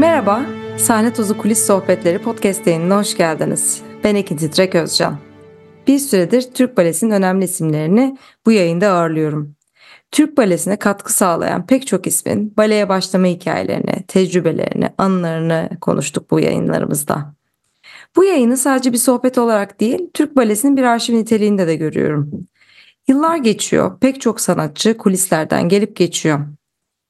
Merhaba, Sahne Tozu Kulis Sohbetleri podcast yayınına hoş geldiniz. Ben Ekin Titrek Özcan. Bir süredir Türk Balesi'nin önemli isimlerini bu yayında ağırlıyorum. Türk Balesi'ne katkı sağlayan pek çok ismin baleye başlama hikayelerini, tecrübelerini, anılarını konuştuk bu yayınlarımızda. Bu yayını sadece bir sohbet olarak değil, Türk Balesi'nin bir arşiv niteliğinde de görüyorum. Yıllar geçiyor, pek çok sanatçı kulislerden gelip geçiyor.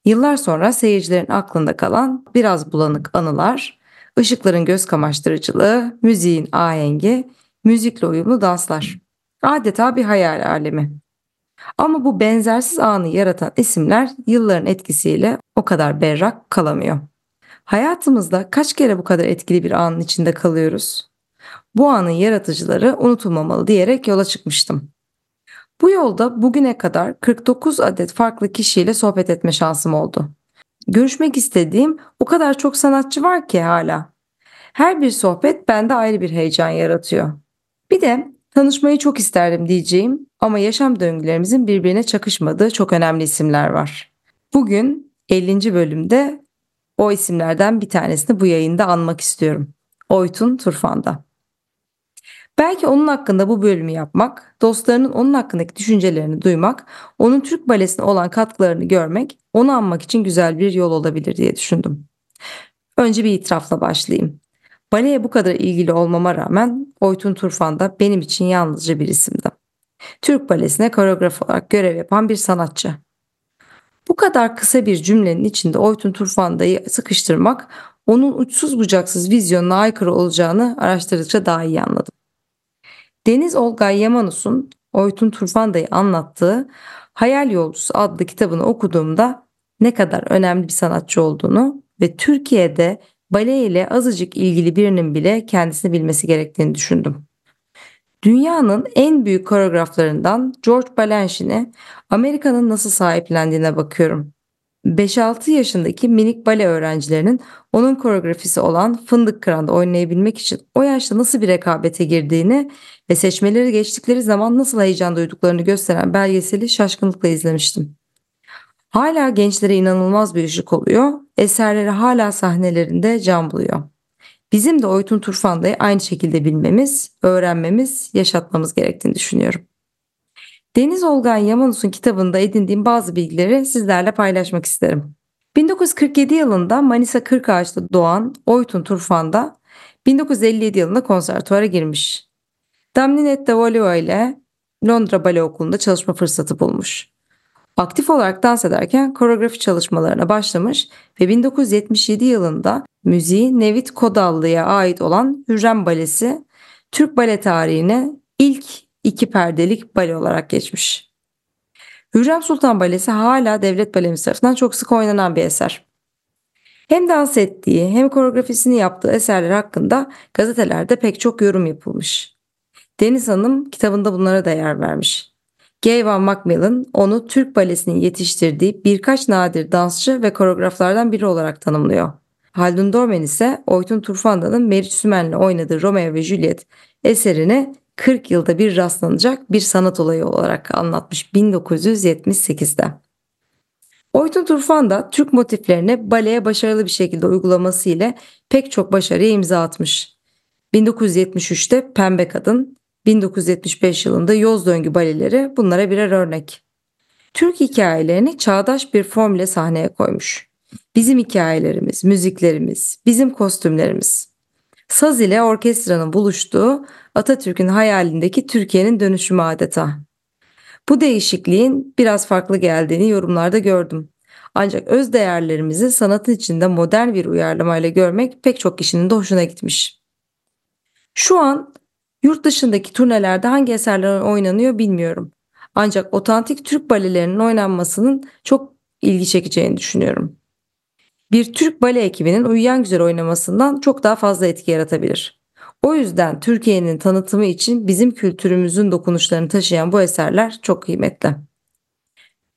Yıllar sonra seyircilerin aklında kalan biraz bulanık anılar, ışıkların göz kamaştırıcılığı, müziğin ahengi, müzikle uyumlu danslar. Adeta bir hayal alemi. Ama bu benzersiz anı yaratan isimler yılların etkisiyle o kadar berrak kalamıyor. Hayatımızda kaç kere bu kadar etkili bir anın içinde kalıyoruz? Bu anın yaratıcıları unutulmamalı diyerek yola çıkmıştım. Bu yolda bugüne kadar 49 adet farklı kişiyle sohbet etme şansım oldu. Görüşmek istediğim o kadar çok sanatçı var ki hala. Her bir sohbet bende ayrı bir heyecan yaratıyor. Bir de tanışmayı çok isterdim diyeceğim ama yaşam döngülerimizin birbirine çakışmadığı çok önemli isimler var. Bugün 50. bölümde o isimlerden bir tanesini bu yayında anmak istiyorum. Oytun Turfan'da. Belki onun hakkında bu bölümü yapmak, dostlarının onun hakkındaki düşüncelerini duymak, onun Türk balesine olan katkılarını görmek, onu anmak için güzel bir yol olabilir diye düşündüm. Önce bir itirafla başlayayım. Baleye bu kadar ilgili olmama rağmen Oytun Turfan da benim için yalnızca bir isimdi. Türk balesine koreograf olarak görev yapan bir sanatçı. Bu kadar kısa bir cümlenin içinde Oytun Turfanda'yı sıkıştırmak onun uçsuz bucaksız vizyonuna aykırı olacağını araştırdıkça daha iyi anladım. Deniz Olgay Yamanus'un Oytun Turfanda'yı anlattığı Hayal Yolcusu adlı kitabını okuduğumda ne kadar önemli bir sanatçı olduğunu ve Türkiye'de bale ile azıcık ilgili birinin bile kendisini bilmesi gerektiğini düşündüm. Dünyanın en büyük koreograflarından George Balanchine'e Amerika'nın nasıl sahiplendiğine bakıyorum. 5-6 yaşındaki minik bale öğrencilerinin onun koreografisi olan Fındık Kıran'da oynayabilmek için o yaşta nasıl bir rekabete girdiğini ve seçmeleri geçtikleri zaman nasıl heyecan duyduklarını gösteren belgeseli şaşkınlıkla izlemiştim. Hala gençlere inanılmaz bir ışık oluyor, eserleri hala sahnelerinde can buluyor. Bizim de Oytun Turfanda'yı aynı şekilde bilmemiz, öğrenmemiz, yaşatmamız gerektiğini düşünüyorum. Deniz Olgan Yamanus'un kitabında edindiğim bazı bilgileri sizlerle paylaşmak isterim. 1947 yılında Manisa Kırkağaç'ta doğan Oytun Turfan'da 1957 yılında konservatuara girmiş. Damlinette Volio ile Londra Bale Okulu'nda çalışma fırsatı bulmuş. Aktif olarak dans ederken koreografi çalışmalarına başlamış ve 1977 yılında müziği Nevit Kodallı'ya ait olan Hürrem Balesi Türk bale tarihine ilk iki perdelik bale olarak geçmiş. Hürrem Sultan Balesi hala devlet balemiz tarafından çok sık oynanan bir eser. Hem dans ettiği hem koreografisini yaptığı eserler hakkında gazetelerde pek çok yorum yapılmış. Deniz Hanım kitabında bunlara da yer vermiş. Gay Van Macmillan onu Türk balesinin yetiştirdiği birkaç nadir dansçı ve koreograflardan biri olarak tanımlıyor. Haldun Dorman ise Oytun Turfanda'nın Meriç Sümen'le oynadığı Romeo ve Juliet eserini 40 yılda bir rastlanacak bir sanat olayı olarak anlatmış 1978'de. Oytun Turfan da Türk motiflerini baleye başarılı bir şekilde uygulaması ile pek çok başarıya imza atmış. 1973'te Pembe Kadın, 1975 yılında Yoz Döngü baleleri bunlara birer örnek. Türk hikayelerini çağdaş bir formle sahneye koymuş. Bizim hikayelerimiz, müziklerimiz, bizim kostümlerimiz. Saz ile orkestranın buluştuğu Atatürk'ün hayalindeki Türkiye'nin dönüşümü adeta. Bu değişikliğin biraz farklı geldiğini yorumlarda gördüm. Ancak öz değerlerimizi sanatın içinde modern bir uyarlamayla görmek pek çok kişinin de hoşuna gitmiş. Şu an yurt dışındaki turnelerde hangi eserler oynanıyor bilmiyorum. Ancak otantik Türk balelerinin oynanmasının çok ilgi çekeceğini düşünüyorum bir Türk bale ekibinin uyuyan güzel oynamasından çok daha fazla etki yaratabilir. O yüzden Türkiye'nin tanıtımı için bizim kültürümüzün dokunuşlarını taşıyan bu eserler çok kıymetli.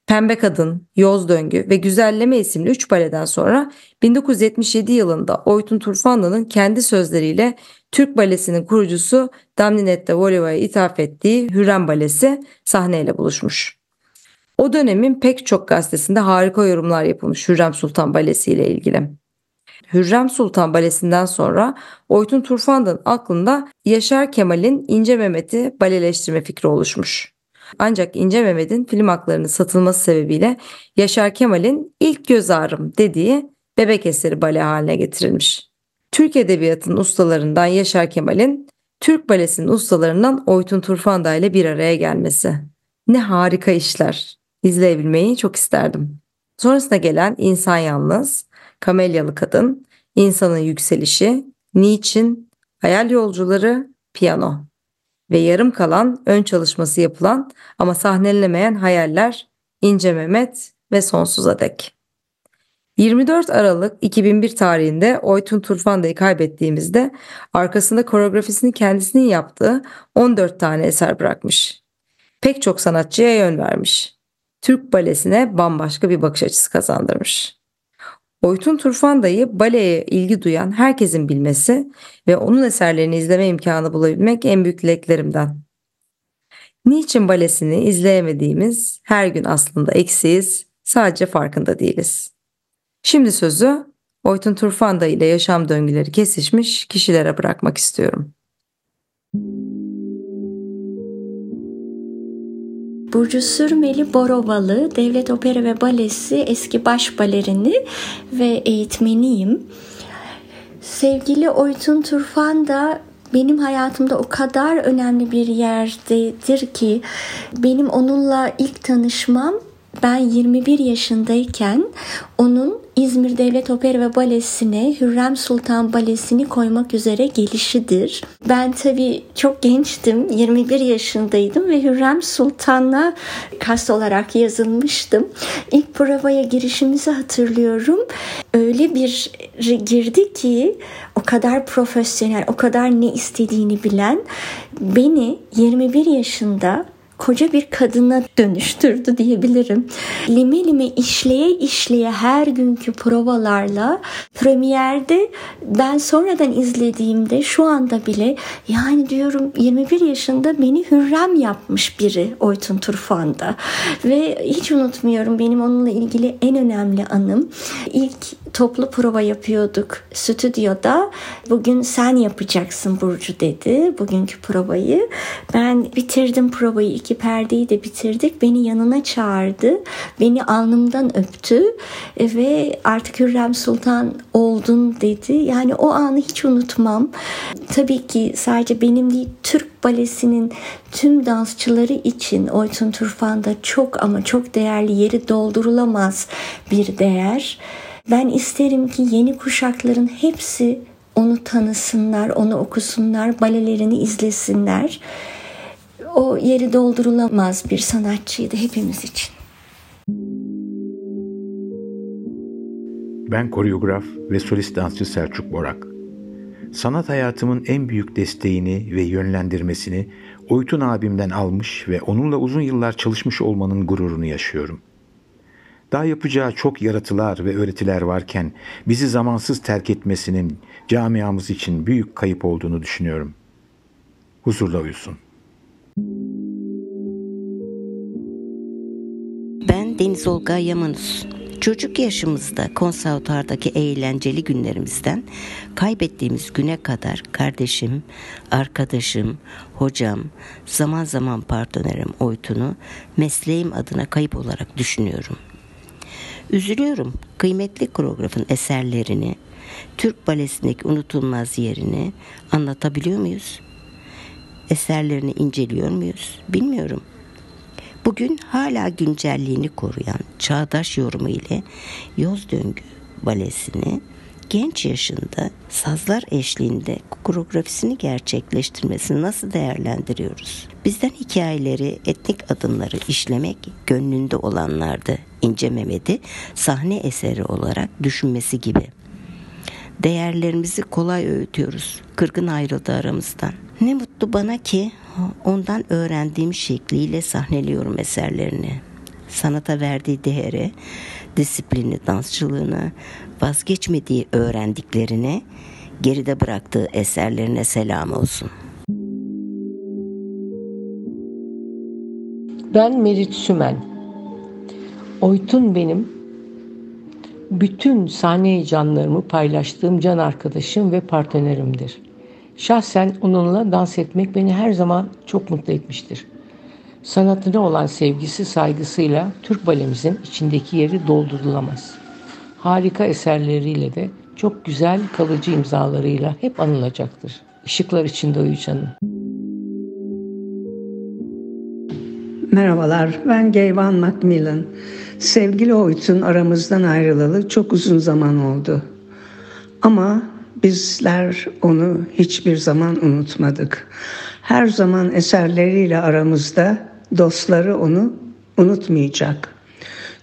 Pembe Kadın, Yoz Döngü ve Güzelleme isimli 3 baleden sonra 1977 yılında Oytun Turfanlı'nın kendi sözleriyle Türk balesinin kurucusu Damlinette Voleva'ya ithaf ettiği Hürrem Balesi sahneyle buluşmuş. O dönemin pek çok gazetesinde harika yorumlar yapılmış Hürrem Sultan Balesi ile ilgili. Hürrem Sultan Balesi'nden sonra Oytun Turfanda'nın aklında Yaşar Kemal'in İnce Mehmet'i baleleştirme fikri oluşmuş. Ancak İnce Mehmet'in film haklarının satılması sebebiyle Yaşar Kemal'in ilk göz ağrım dediği bebek eseri bale haline getirilmiş. Türk Edebiyatı'nın ustalarından Yaşar Kemal'in Türk balesinin ustalarından Oytun Turfanda ile bir araya gelmesi. Ne harika işler. İzleyebilmeyi çok isterdim. Sonrasında gelen İnsan Yalnız, Kamelyalı Kadın, İnsanın Yükselişi, Niçin, Hayal Yolcuları, Piyano ve yarım kalan ön çalışması yapılan ama sahnelenemeyen hayaller İnce Mehmet ve Sonsuza Dek. 24 Aralık 2001 tarihinde Oytun Turfanda'yı kaybettiğimizde arkasında koreografisini kendisinin yaptığı 14 tane eser bırakmış. Pek çok sanatçıya yön vermiş. Türk balesine bambaşka bir bakış açısı kazandırmış. Oytun Turfanda'yı baleye ilgi duyan herkesin bilmesi ve onun eserlerini izleme imkanı bulabilmek en büyük dileklerimden. Niçin balesini izleyemediğimiz her gün aslında eksiyiz, sadece farkında değiliz. Şimdi sözü Oytun Turfanda ile yaşam döngüleri kesişmiş kişilere bırakmak istiyorum. Burcu Sürmeli Borovalı Devlet Opera ve Balesi eski baş balerini ve eğitmeniyim. Sevgili Oytun Turfan da benim hayatımda o kadar önemli bir yerdedir ki benim onunla ilk tanışmam ben 21 yaşındayken onun İzmir Devlet Opera ve Balesi'ne Hürrem Sultan Balesi'ni koymak üzere gelişidir. Ben tabii çok gençtim, 21 yaşındaydım ve Hürrem Sultan'la kast olarak yazılmıştım. İlk provaya girişimizi hatırlıyorum. Öyle bir girdi ki o kadar profesyonel, o kadar ne istediğini bilen beni 21 yaşında koca bir kadına dönüştürdü diyebilirim. Lime lime işleye işleye her günkü provalarla premierde ben sonradan izlediğimde şu anda bile yani diyorum 21 yaşında beni hürrem yapmış biri Oytun Turfan'da. Ve hiç unutmuyorum benim onunla ilgili en önemli anım. ilk toplu prova yapıyorduk stüdyoda. Bugün sen yapacaksın Burcu dedi bugünkü provayı. Ben bitirdim provayı iki perdeyi de bitirdik. Beni yanına çağırdı. Beni alnımdan öptü ve artık Hürrem Sultan oldun dedi. Yani o anı hiç unutmam. Tabii ki sadece benim değil Türk balesinin tüm dansçıları için Oytun Turfan'da çok ama çok değerli yeri doldurulamaz bir değer. Ben isterim ki yeni kuşakların hepsi onu tanısınlar, onu okusunlar, balelerini izlesinler. O yeri doldurulamaz bir sanatçıydı hepimiz için. Ben koreograf ve solist dansçı Selçuk Borak. Sanat hayatımın en büyük desteğini ve yönlendirmesini Oytun abimden almış ve onunla uzun yıllar çalışmış olmanın gururunu yaşıyorum.'' Daha yapacağı çok yaratılar ve öğretiler varken bizi zamansız terk etmesinin camiamız için büyük kayıp olduğunu düşünüyorum. Huzurla uyusun. Ben Deniz Olga Yamanus. Çocuk yaşımızda konservatardaki eğlenceli günlerimizden kaybettiğimiz güne kadar kardeşim, arkadaşım, hocam, zaman zaman partnerim Oytun'u mesleğim adına kayıp olarak düşünüyorum.'' Üzülüyorum. Kıymetli koreografın eserlerini, Türk balesindeki unutulmaz yerini anlatabiliyor muyuz? Eserlerini inceliyor muyuz? Bilmiyorum. Bugün hala güncelliğini koruyan çağdaş yorumu ile Yoz Döngü balesini genç yaşında sazlar eşliğinde koreografisini gerçekleştirmesini nasıl değerlendiriyoruz? Bizden hikayeleri, etnik adımları işlemek gönlünde olanlardı. İnce Mehmet'i sahne eseri olarak düşünmesi gibi. Değerlerimizi kolay öğütüyoruz. Kırgın ayrıldı aramızdan. Ne mutlu bana ki ondan öğrendiğim şekliyle sahneliyorum eserlerini. Sanata verdiği değeri, disiplini, dansçılığını, vazgeçmediği öğrendiklerine, geride bıraktığı eserlerine selam olsun. Ben Merit Sümen. Oytun benim. bütün sahne heyecanlarımı paylaştığım can arkadaşım ve partnerimdir. Şahsen onunla dans etmek beni her zaman çok mutlu etmiştir. Sanatına olan sevgisi saygısıyla Türk balemizin içindeki yeri doldurulamaz. Harika eserleriyle de çok güzel kalıcı imzalarıyla hep anılacaktır. Işıklar içinde uyu canım. Merhabalar, ben Gayvan Macmillan. Sevgili Oytun aramızdan ayrılalı çok uzun zaman oldu. Ama bizler onu hiçbir zaman unutmadık. Her zaman eserleriyle aramızda, dostları onu unutmayacak.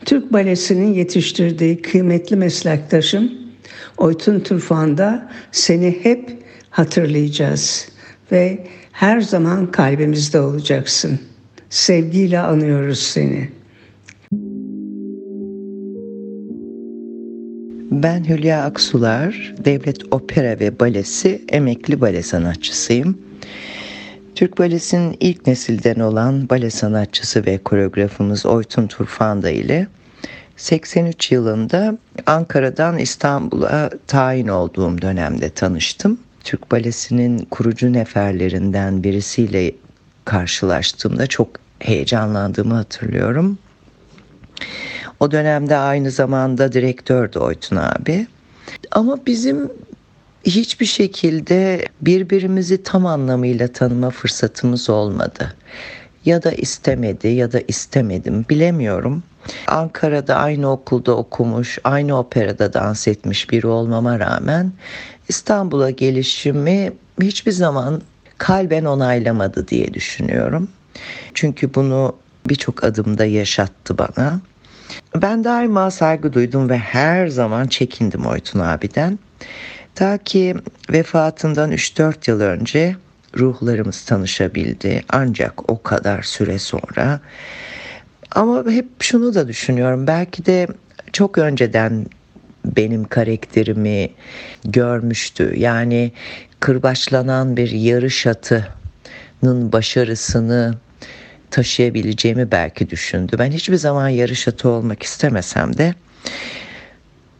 Türk Balesi'nin yetiştirdiği kıymetli meslektaşım Oytun Turfan'da seni hep hatırlayacağız ve her zaman kalbimizde olacaksın. Sevgiyle anıyoruz seni. Ben Hülya Aksular, Devlet Opera ve Balesi emekli bale sanatçısıyım. Türk Balesi'nin ilk nesilden olan bale sanatçısı ve koreografımız Oytun Turfanda ile 83 yılında Ankara'dan İstanbul'a tayin olduğum dönemde tanıştım. Türk Balesi'nin kurucu neferlerinden birisiyle karşılaştığımda çok heyecanlandığımı hatırlıyorum. O dönemde aynı zamanda direktördü Oytun abi. Ama bizim hiçbir şekilde birbirimizi tam anlamıyla tanıma fırsatımız olmadı. Ya da istemedi ya da istemedim bilemiyorum. Ankara'da aynı okulda okumuş, aynı operada dans etmiş biri olmama rağmen İstanbul'a gelişimi hiçbir zaman kalben onaylamadı diye düşünüyorum. Çünkü bunu birçok adımda yaşattı bana. Ben daima saygı duydum ve her zaman çekindim Oytun abiden. Ta ki vefatından 3-4 yıl önce ruhlarımız tanışabildi. Ancak o kadar süre sonra. Ama hep şunu da düşünüyorum. Belki de çok önceden benim karakterimi görmüştü. Yani kırbaçlanan bir yarış atının başarısını taşıyabileceğimi belki düşündü. Ben hiçbir zaman yarış atı olmak istemesem de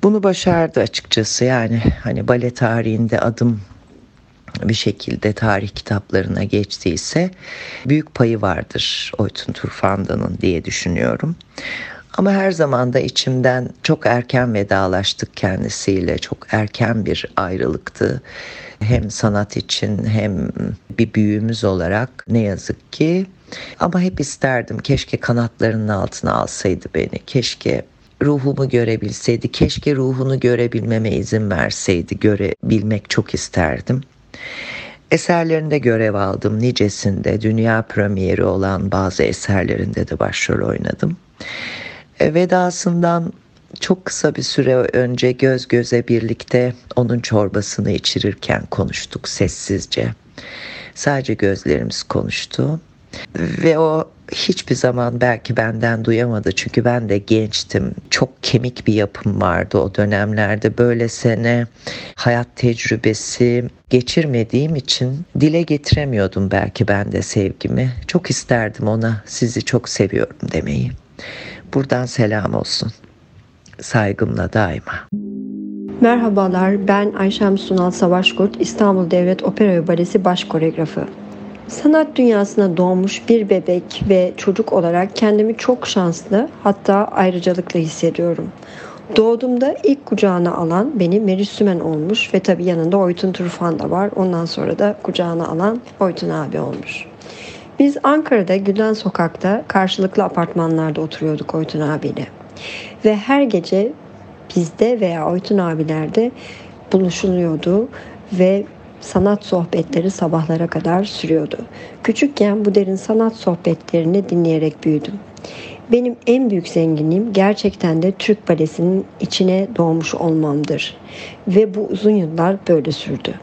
bunu başardı açıkçası. Yani hani bale tarihinde adım bir şekilde tarih kitaplarına geçtiyse büyük payı vardır Oytun Turfanda'nın diye düşünüyorum. Ama her zaman da içimden çok erken vedalaştık kendisiyle. Çok erken bir ayrılıktı. Hem sanat için hem bir büyüğümüz olarak ne yazık ki. Ama hep isterdim keşke kanatlarının altına alsaydı beni. Keşke ruhumu görebilseydi. Keşke ruhunu görebilmeme izin verseydi. Görebilmek çok isterdim. Eserlerinde görev aldım. Nicesinde dünya premieri olan bazı eserlerinde de başrol oynadım. E, vedasından çok kısa bir süre önce göz göze birlikte onun çorbasını içirirken konuştuk sessizce. Sadece gözlerimiz konuştu. Ve o hiçbir zaman belki benden duyamadı çünkü ben de gençtim. Çok kemik bir yapım vardı o dönemlerde. Böyle sene hayat tecrübesi geçirmediğim için dile getiremiyordum belki ben de sevgimi. Çok isterdim ona sizi çok seviyorum demeyi. Buradan selam olsun. Saygımla daima. Merhabalar, ben Ayşem Sunal Savaşkurt, İstanbul Devlet Opera ve Balesi baş koreografı. Sanat dünyasına doğmuş bir bebek ve çocuk olarak kendimi çok şanslı hatta ayrıcalıklı hissediyorum. Doğduğumda ilk kucağına alan beni Meri Sümen olmuş ve tabii yanında Oytun Turfan da var. Ondan sonra da kucağına alan Oytun abi olmuş. Biz Ankara'da Gülen Sokak'ta karşılıklı apartmanlarda oturuyorduk Oytun abiyle. Ve her gece bizde veya Oytun abilerde buluşuluyordu ve sanat sohbetleri sabahlara kadar sürüyordu. Küçükken bu derin sanat sohbetlerini dinleyerek büyüdüm. Benim en büyük zenginliğim gerçekten de Türk balesinin içine doğmuş olmamdır. Ve bu uzun yıllar böyle sürdü.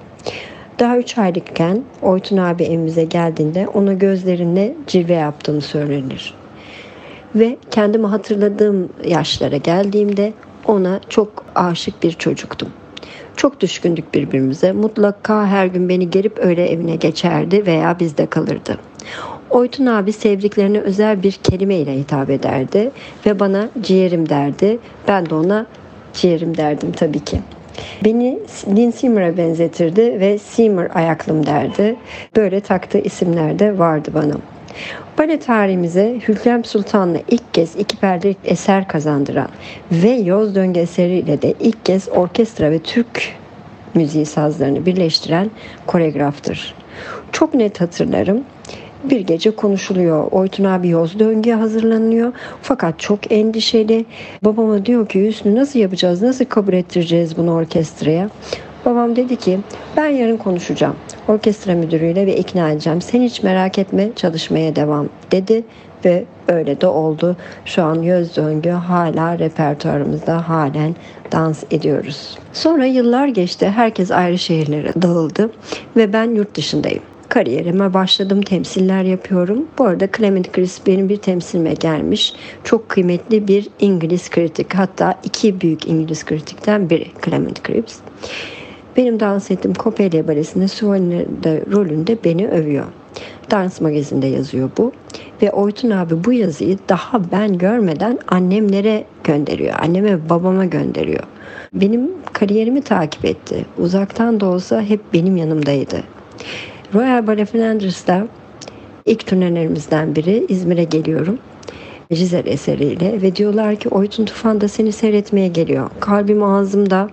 Daha 3 aylıkken Oytun abi evimize geldiğinde ona gözlerine cilve yaptığını söylenir. Ve kendimi hatırladığım yaşlara geldiğimde ona çok aşık bir çocuktum. Çok düşkündük birbirimize. Mutlaka her gün beni gelip öyle evine geçerdi veya bizde kalırdı. Oytun abi sevdiklerine özel bir kelimeyle hitap ederdi ve bana ciğerim derdi. Ben de ona ciğerim derdim tabii ki. Beni Dean Seymour'a benzetirdi ve Seymour ayaklım derdi. Böyle taktığı isimler de vardı bana. Bale tarihimize Hürrem Sultan'la ilk kez iki perdelik eser kazandıran ve Yoz Döngü eseriyle de ilk kez orkestra ve Türk müziği sazlarını birleştiren koreograftır. Çok net hatırlarım. Bir gece konuşuluyor. Oytun abi yoz döngüye hazırlanıyor. Fakat çok endişeli. Babama diyor ki Hüsnü nasıl yapacağız? Nasıl kabul ettireceğiz bunu orkestraya? Babam dedi ki ben yarın konuşacağım. Orkestra müdürüyle ve ikna edeceğim. Sen hiç merak etme çalışmaya devam dedi ve öyle de oldu. Şu an Göz Döngü hala repertuarımızda halen dans ediyoruz. Sonra yıllar geçti. Herkes ayrı şehirlere dağıldı ve ben yurt dışındayım kariyerime başladım. Temsiller yapıyorum. Bu arada Clement Chris benim bir temsilime gelmiş. Çok kıymetli bir İngiliz kritik. Hatta iki büyük İngiliz kritikten biri Clement Chris. Benim dans ettiğim Coppelia Balesi'nde Suvan'da rolünde beni övüyor. Dans magazinde yazıyor bu. Ve Oytun abi bu yazıyı daha ben görmeden annemlere gönderiyor. Anneme babama gönderiyor. Benim kariyerimi takip etti. Uzaktan da olsa hep benim yanımdaydı. Royal Ballet Flanders'da ilk turnelerimizden biri İzmir'e geliyorum. Cizel eseriyle ve diyorlar ki Oytun Tufan da seni seyretmeye geliyor. Kalbim ağzımda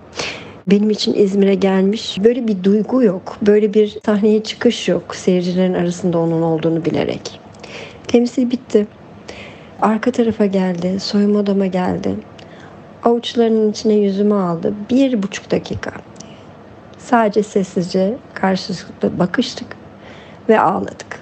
benim için İzmir'e gelmiş. Böyle bir duygu yok. Böyle bir sahneye çıkış yok. Seyircilerin arasında onun olduğunu bilerek. Temsil bitti. Arka tarafa geldi. Soyunma odama geldi. Avuçlarının içine yüzümü aldı. Bir buçuk dakika. Sadece sessizce karşılıklı bakıştık ve ağladık.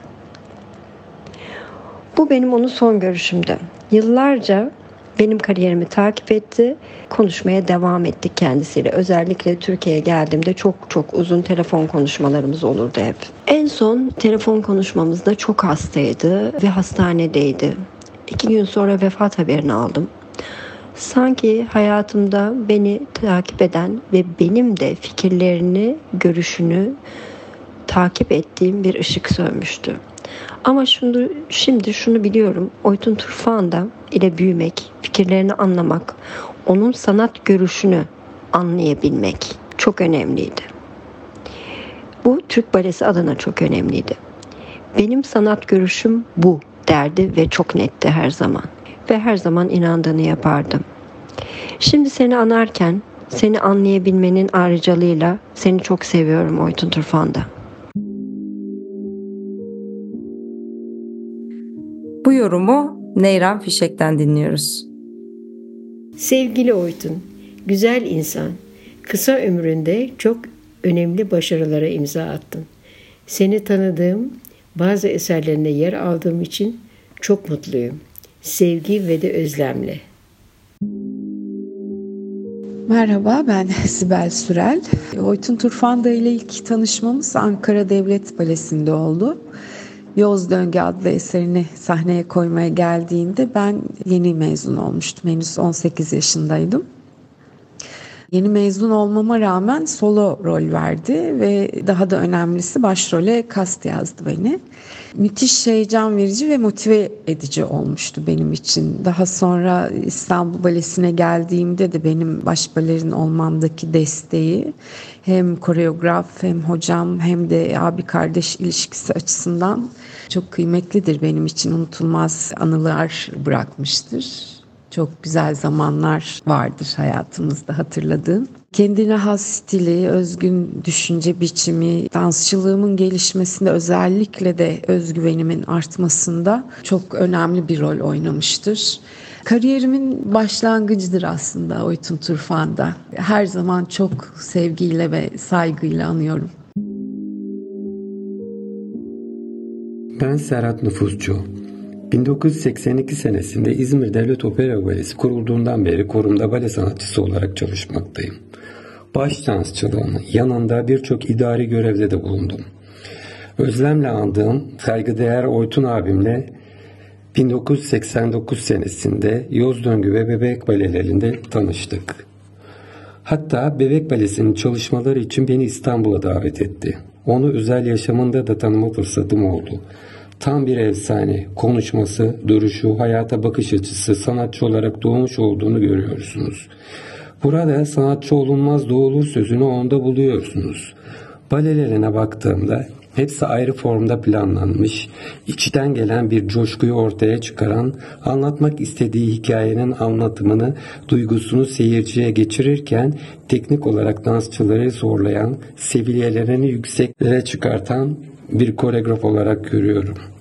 Bu benim onun son görüşümdü. Yıllarca benim kariyerimi takip etti. Konuşmaya devam ettik kendisiyle. Özellikle Türkiye'ye geldiğimde çok çok uzun telefon konuşmalarımız olurdu hep. En son telefon konuşmamızda çok hastaydı ve hastanedeydi. İki gün sonra vefat haberini aldım. Sanki hayatımda beni takip eden ve benim de fikirlerini, görüşünü takip ettiğim bir ışık sönmüştü. Ama şunu, şimdi şunu biliyorum. Oytun Turfan da ile büyümek, fikirlerini anlamak, onun sanat görüşünü anlayabilmek çok önemliydi. Bu Türk Balesi adına çok önemliydi. Benim sanat görüşüm bu derdi ve çok netti her zaman. Ve her zaman inandığını yapardım. Şimdi seni anarken seni anlayabilmenin ayrıcalığıyla seni çok seviyorum Oytun Turfan'da. Bu yorumu Neyran Fişek'ten dinliyoruz. Sevgili Oytun, güzel insan, kısa ömründe çok önemli başarılara imza attın. Seni tanıdığım, bazı eserlerinde yer aldığım için çok mutluyum. Sevgi ve de özlemle. Merhaba ben Sibel Sürel. Oytun Turfanda ile ilk tanışmamız Ankara Devlet Balesi'nde oldu. Yoz Döngü adlı eserini sahneye koymaya geldiğinde ben yeni mezun olmuştum. Henüz 18 yaşındaydım. Yeni mezun olmama rağmen solo rol verdi ve daha da önemlisi başrole kast yazdı beni. Müthiş heyecan verici ve motive edici olmuştu benim için. Daha sonra İstanbul Balesi'ne geldiğimde de benim baş balerin olmamdaki desteği hem koreograf hem hocam hem de abi kardeş ilişkisi açısından çok kıymetlidir benim için unutulmaz anılar bırakmıştır. Çok güzel zamanlar vardır hayatımızda hatırladığım. Kendine has stili, özgün düşünce biçimi, dansçılığımın gelişmesinde özellikle de özgüvenimin artmasında çok önemli bir rol oynamıştır. Kariyerimin başlangıcıdır aslında Oytun Turfan'da. Her zaman çok sevgiyle ve saygıyla anıyorum. Ben Serhat Nüfusçu. 1982 senesinde İzmir Devlet Opera Balesi kurulduğundan beri korumda bale sanatçısı olarak çalışmaktayım. Baş dansçılığının yanında birçok idari görevde de bulundum. Özlemle andığım saygıdeğer Oytun abimle 1989 senesinde Yoz Döngü ve Bebek Balelerinde tanıştık. Hatta Bebek Balesi'nin çalışmaları için beni İstanbul'a davet etti. Onu özel yaşamında da tanıma fırsatım oldu. Tam bir efsane. Konuşması, duruşu, hayata bakış açısı sanatçı olarak doğmuş olduğunu görüyorsunuz. Burada sanatçı olunmaz doğulur sözünü onda buluyorsunuz. Balelerine baktığımda hepsi ayrı formda planlanmış, içten gelen bir coşkuyu ortaya çıkaran, anlatmak istediği hikayenin anlatımını, duygusunu seyirciye geçirirken teknik olarak dansçıları zorlayan, seviyelerini yükseklere çıkartan bir koreograf olarak görüyorum.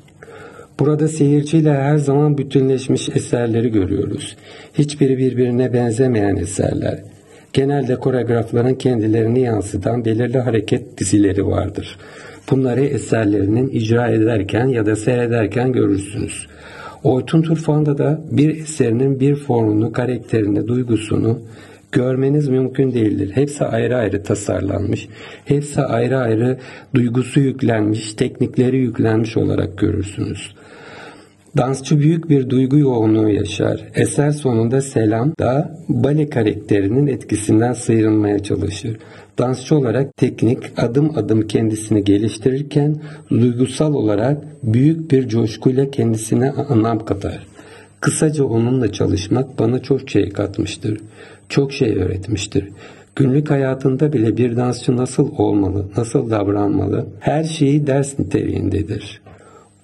Burada seyirciyle her zaman bütünleşmiş eserleri görüyoruz. Hiçbiri birbirine benzemeyen eserler. Genelde koreografların kendilerini yansıtan belirli hareket dizileri vardır. Bunları eserlerinin icra ederken ya da seyrederken görürsünüz. Oytun Turfan'da da bir eserinin bir formunu, karakterini, duygusunu görmeniz mümkün değildir. Hepsi ayrı ayrı tasarlanmış, hepsi ayrı ayrı duygusu yüklenmiş, teknikleri yüklenmiş olarak görürsünüz. Dansçı büyük bir duygu yoğunluğu yaşar. Eser sonunda Selam da bale karakterinin etkisinden sıyrılmaya çalışır. Dansçı olarak teknik adım adım kendisini geliştirirken duygusal olarak büyük bir coşkuyla kendisine anlam katar. Kısaca onunla çalışmak bana çok şey katmıştır. Çok şey öğretmiştir. Günlük hayatında bile bir dansçı nasıl olmalı, nasıl davranmalı her şeyi ders niteliğindedir.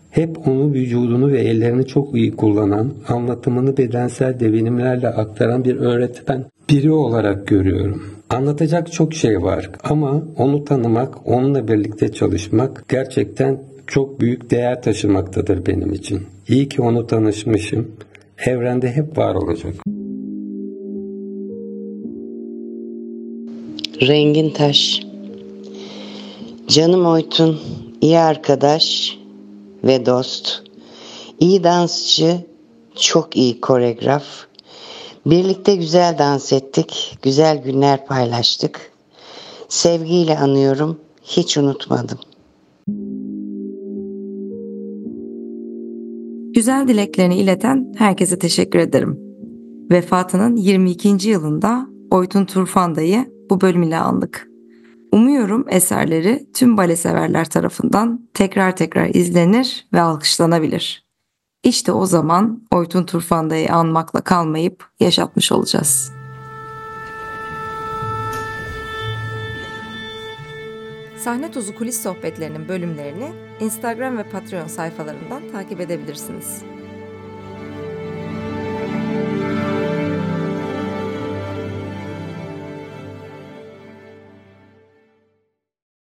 Hep onu vücudunu ve ellerini çok iyi kullanan, anlatımını bedensel devinimlerle aktaran bir öğretmen biri olarak görüyorum. Anlatacak çok şey var ama onu tanımak, onunla birlikte çalışmak gerçekten çok büyük değer taşımaktadır benim için. İyi ki onu tanışmışım. Evrende hep var olacak. Rengin Taş Canım Oytun, iyi arkadaş ve dost, iyi dansçı, çok iyi koreograf. Birlikte güzel dans ettik, güzel günler paylaştık. Sevgiyle anıyorum, hiç unutmadım. Güzel dileklerini ileten herkese teşekkür ederim. Vefatının 22. yılında Oytun Turfanda'yı bu bölüm ile andık. Umuyorum eserleri tüm bale severler tarafından tekrar tekrar izlenir ve alkışlanabilir. İşte o zaman Oytun Turfanda'yı anmakla kalmayıp yaşatmış olacağız. Sahne Tozu Kulis Sohbetlerinin bölümlerini Instagram ve Patreon sayfalarından takip edebilirsiniz.